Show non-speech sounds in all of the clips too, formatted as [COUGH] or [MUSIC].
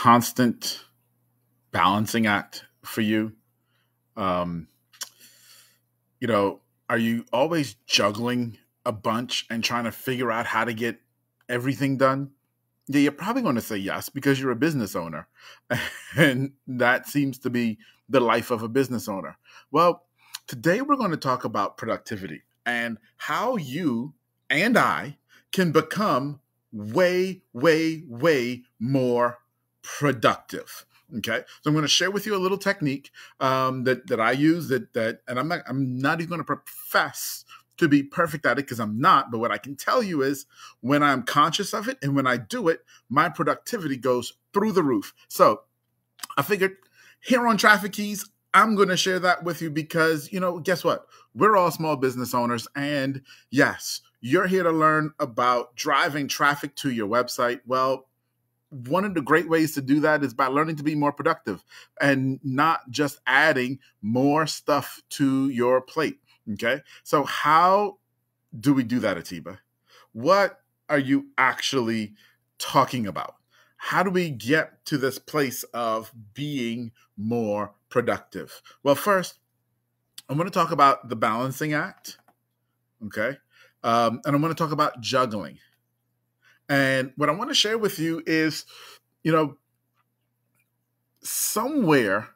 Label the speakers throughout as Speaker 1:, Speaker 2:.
Speaker 1: constant balancing act for you? Um, you know, are you always juggling a bunch and trying to figure out how to get everything done? Yeah, you're probably going to say yes because you're a business owner. [LAUGHS] And that seems to be the life of a business owner. Well, today we're going to talk about productivity and how you and I can become way, way, way more productive. Okay, so I'm going to share with you a little technique um, that that I use that that, and I'm not I'm not even going to profess to be perfect at it because I'm not. But what I can tell you is when I'm conscious of it and when I do it, my productivity goes through the roof. So I figured here on Traffic Keys, I'm going to share that with you because, you know, guess what? We're all small business owners. And yes, you're here to learn about driving traffic to your website. Well, one of the great ways to do that is by learning to be more productive and not just adding more stuff to your plate. Okay. So, how do we do that, Atiba? What are you actually talking about? How do we get to this place of being more productive? Well, first, I'm going to talk about the balancing act. Okay. Um, and I'm going to talk about juggling. And what I want to share with you is, you know, somewhere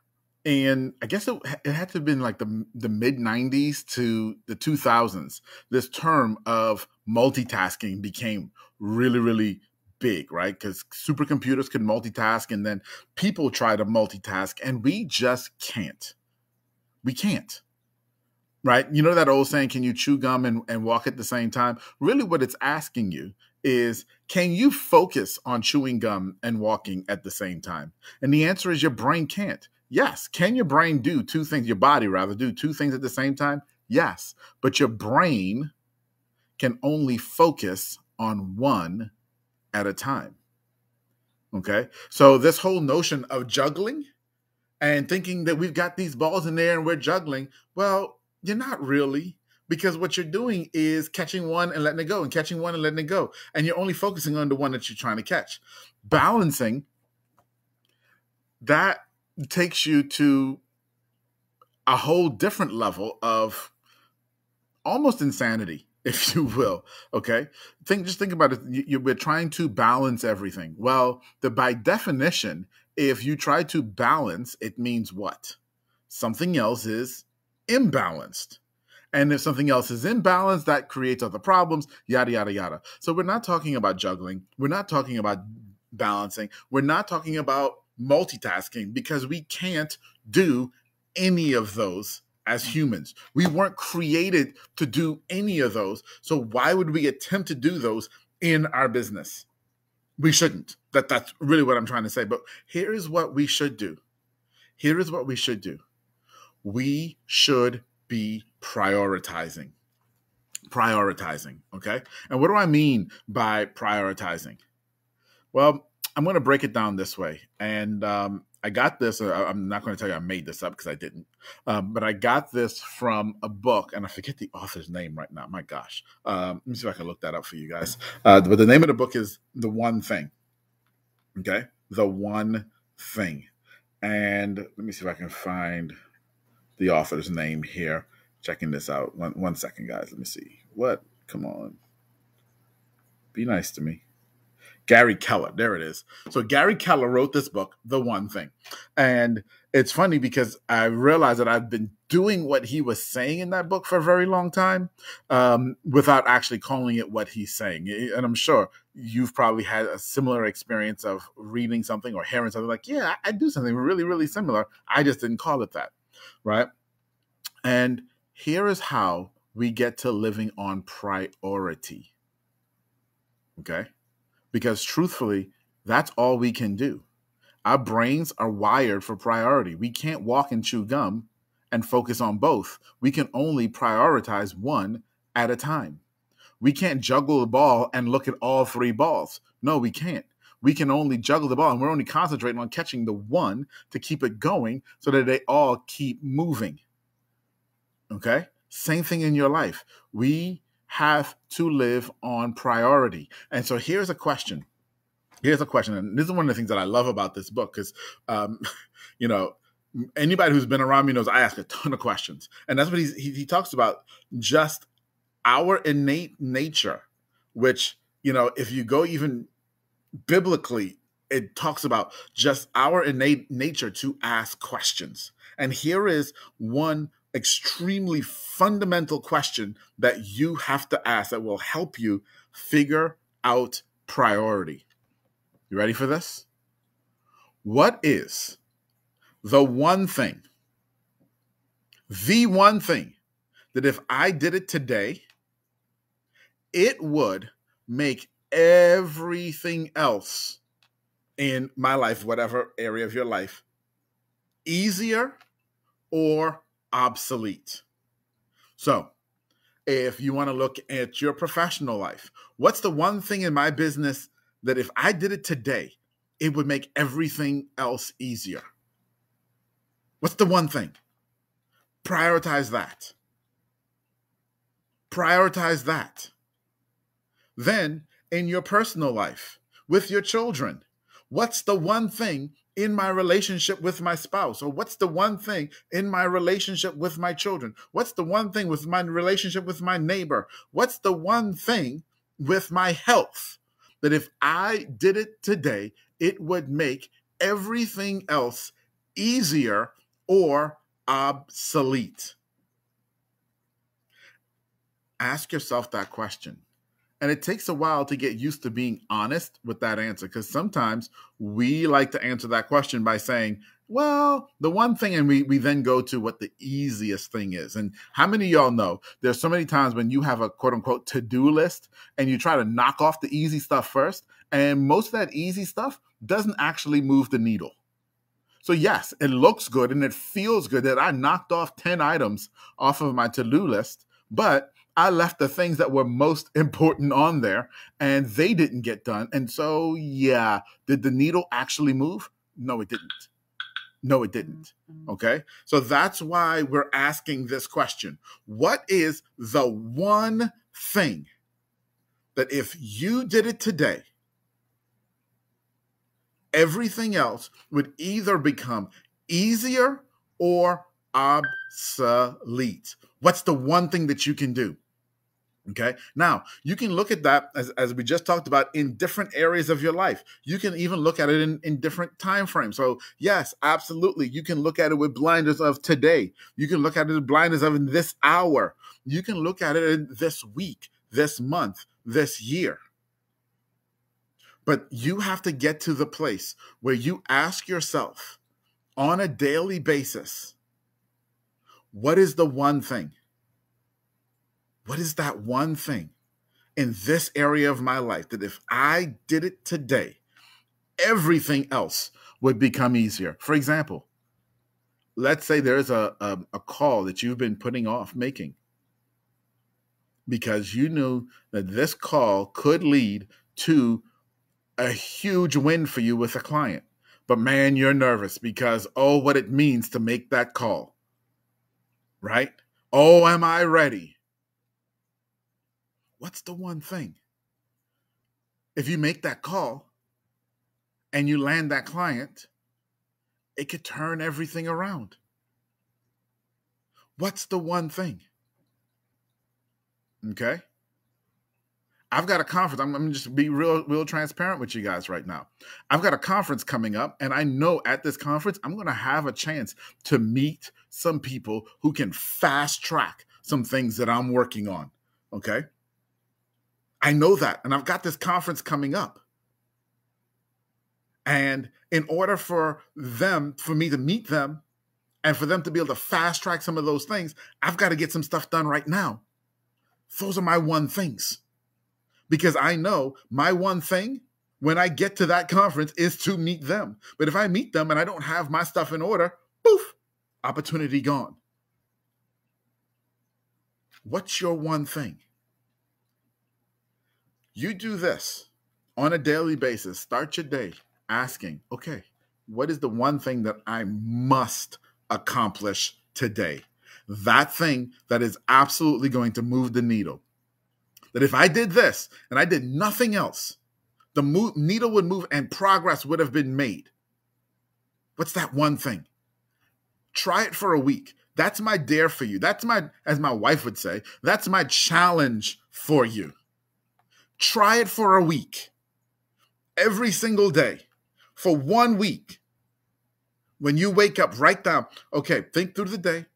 Speaker 1: and I guess it, it had to have been like the the mid '90s to the 2000s. This term of multitasking became really, really big, right? Because supercomputers could multitask, and then people try to multitask, and we just can't. We can't right? You know that old saying, can you chew gum and, and walk at the same time? Really, what it's asking you is, can you focus on chewing gum and walking at the same time? And the answer is your brain can't. Yes. Can your brain do two things, your body rather, do two things at the same time? Yes. But your brain can only focus on one at a time. Okay. So, this whole notion of juggling and thinking that we've got these balls in there and we're juggling, well, you're not really, because what you're doing is catching one and letting it go, and catching one and letting it go, and you're only focusing on the one that you're trying to catch. Balancing that takes you to a whole different level of almost insanity [LAUGHS] if you will okay think just think about it you, you, we're trying to balance everything well the by definition if you try to balance it means what something else is imbalanced. And if something else is imbalanced, that creates other problems, yada, yada, yada. So we're not talking about juggling. We're not talking about balancing. We're not talking about multitasking because we can't do any of those as humans. We weren't created to do any of those. So why would we attempt to do those in our business? We shouldn't. That that's really what I'm trying to say. But here is what we should do. Here is what we should do we should be prioritizing. Prioritizing, okay? And what do I mean by prioritizing? Well, I'm going to break it down this way. And um, I got this, uh, I'm not going to tell you I made this up because I didn't, um, but I got this from a book, and I forget the author's name right now. My gosh. Um, let me see if I can look that up for you guys. Uh, but the name of the book is The One Thing. Okay? The One Thing. And let me see if I can find the author's name here. Checking this out. One one second, guys. Let me see. What? Come on. Be nice to me. Gary Keller. There it is. So Gary Keller wrote this book, The One Thing. And it's funny because I realized that I've been doing what he was saying in that book for a very long time um, without actually calling it what he's saying. And I'm sure you've probably had a similar experience of reading something or hearing something like, yeah, I do something really, really similar. I just didn't call it that right? And here is how we get to living on priority. Okay? Because truthfully, that's all we can do. Our brains are wired for priority. We can't walk and chew gum and focus on both. We can only prioritize one at a time. We can't juggle the ball and look at all three balls. No, we can't we can only juggle the ball and we're only concentrating on catching the one to keep it going so that they all keep moving. Okay? Same thing in your life. We have to live on priority. And so here's a question here's a question, and this is one of the things that I love about this book because, um, [LAUGHS] you know, anybody who's been around me knows I ask a ton of questions, and that's what he he talks about just our innate nature, which you know, if you go even biblically, it talks about just our innate nature to ask questions. And here is one extremely fundamental question that you have to ask that will help you figure out priority. You ready for this? What is the one thing, the one thing that if I did it today, it would make everything else in my life, whatever area of your life, easier or obsolete. So, if you want to look at your professional life, what's the one thing in my business that if I did it today, it would make everything else easier? What's the one thing? Prioritize that. Prioritize that. Then, in your personal life, with your children, what's the one thing in my relationship with my spouse? Or what's the one thing in my relationship with my children? What's the one thing with my relationship with my neighbor? What's the one thing with my health that if I did it today, it would make everything else easier or obsolete? Ask yourself that question. And it takes a while to get used to being honest with that answer because sometimes we like to answer that question by saying, well, the one thing, and we, we then go to what the easiest thing is. And how many y'all know there's so many times when you have a quote unquote to do list and you try to knock off the easy stuff first, and most of that easy stuff doesn't actually move the needle. So, yes, it looks good and it feels good that I knocked off 10 items off of my to do list, but I left the things that were most [LAUGHS] important on there and they didn't get done. And so, yeah, did the needle actually move? No, it didn't. No, it didn't. Mm-hmm. Okay. So that's why we're asking this question What is the one thing that if you did it today, everything else would either become easier or obsolete? What's the one thing that you can do? Okay. Now you can look at that as, as we just talked about in different areas of your life. You can even look at it in, in different time frames. So yes, absolutely. You can look at it with blinders of today. You can look at it with blinders of in this hour. You can look at it in this week, this month, this year. But you have to get to the place where you ask yourself on a daily basis, what is the one thing? What is that one thing in this area of my life that if I did it today, everything else would become easier? For example, let's say there's a, a, a call that you've been putting off making because you knew that this call could lead to a huge win for you with a client. But man, you're nervous because, oh, what it means to make that call, right? Oh, am I ready? What's the one thing? If you make that call and you land that client, it could turn everything around. What's the one thing? Okay. I've got a conference. I'm, I'm just be real, real transparent with you guys right now. I've got a conference coming up, and I know at this conference I'm going to have a chance to meet some people who can fast track some things that I'm working on. Okay. I know that. And I've got this conference coming up. And in order for them, for me to meet them, and for them to be able to fast track some of those things, I've got to get some stuff done right now. Those are my one things. Because I know my one thing when I get to that conference is to meet them. But if I meet them and I don't have my stuff in order, poof, opportunity gone. What's your one thing? You do this on a daily basis. Start your day asking, okay, what is the one thing that I must accomplish today? That thing that is absolutely going to move the needle. That if I did this and I did nothing else, the needle would move and progress would have been made. What's that one thing? Try it for a week. That's my dare for you. That's my, as my wife would say, that's my challenge for you. Try it for a week, every single day, for one week. When you wake up, write down, okay, think through the day.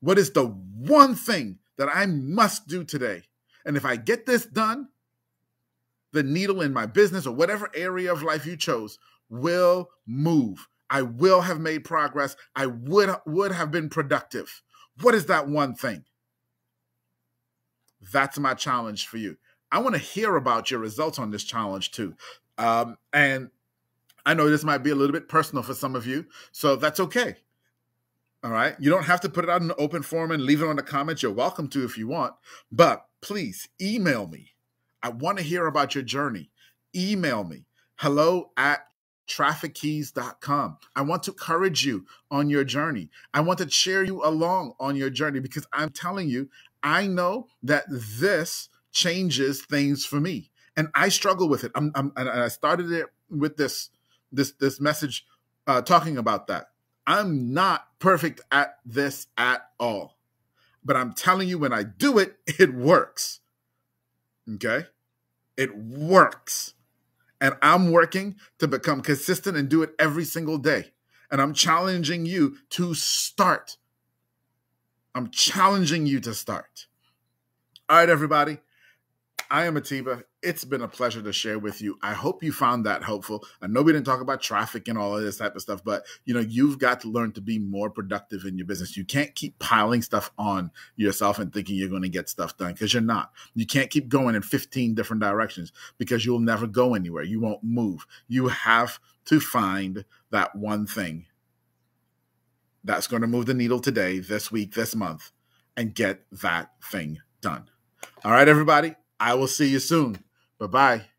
Speaker 1: What is the one thing that I must do today? And if I get this done, the needle in my business or whatever area of life you chose will move. I will have made progress. I would would have been productive. What is that one thing? That's my challenge for you. I want to hear about your results on this challenge too. Um, and I know this might be a little bit personal for some of you, so that's okay. All right. You don't have to put it out in the open forum and leave it on the comments. You're welcome to if you want, but please email me I want to hear about your journey. Email me hello at traffickeys.com. I want to encourage you on your journey. I want to cheer you along on your journey because I'm telling you, I know that this changes things for me. And I struggle with it. I'm, I'm and I started it with this this this message uh, talking about that. I'm not perfect at this at all. But I'm telling you, when I do it, [LAUGHS] it works. Okay? It works. And I'm working to become consistent and do it every single day. And I'm challenging you to start. I'm challenging you to start. All right, everybody. I am Atiba. It's been a pleasure to share with you. I hope you found that helpful. I know we didn't talk about traffic and all of this type of stuff, but you know, you've got to learn to be more productive in your business. You can't keep piling stuff on yourself and thinking you're going to get stuff done because you're not. You can't keep going in 15 different directions because you'll never go anywhere. You won't move. You have to find that one thing that's going to move the needle today, this week, this month, and get that thing done. All right, everybody. I will see you soon. Bye bye.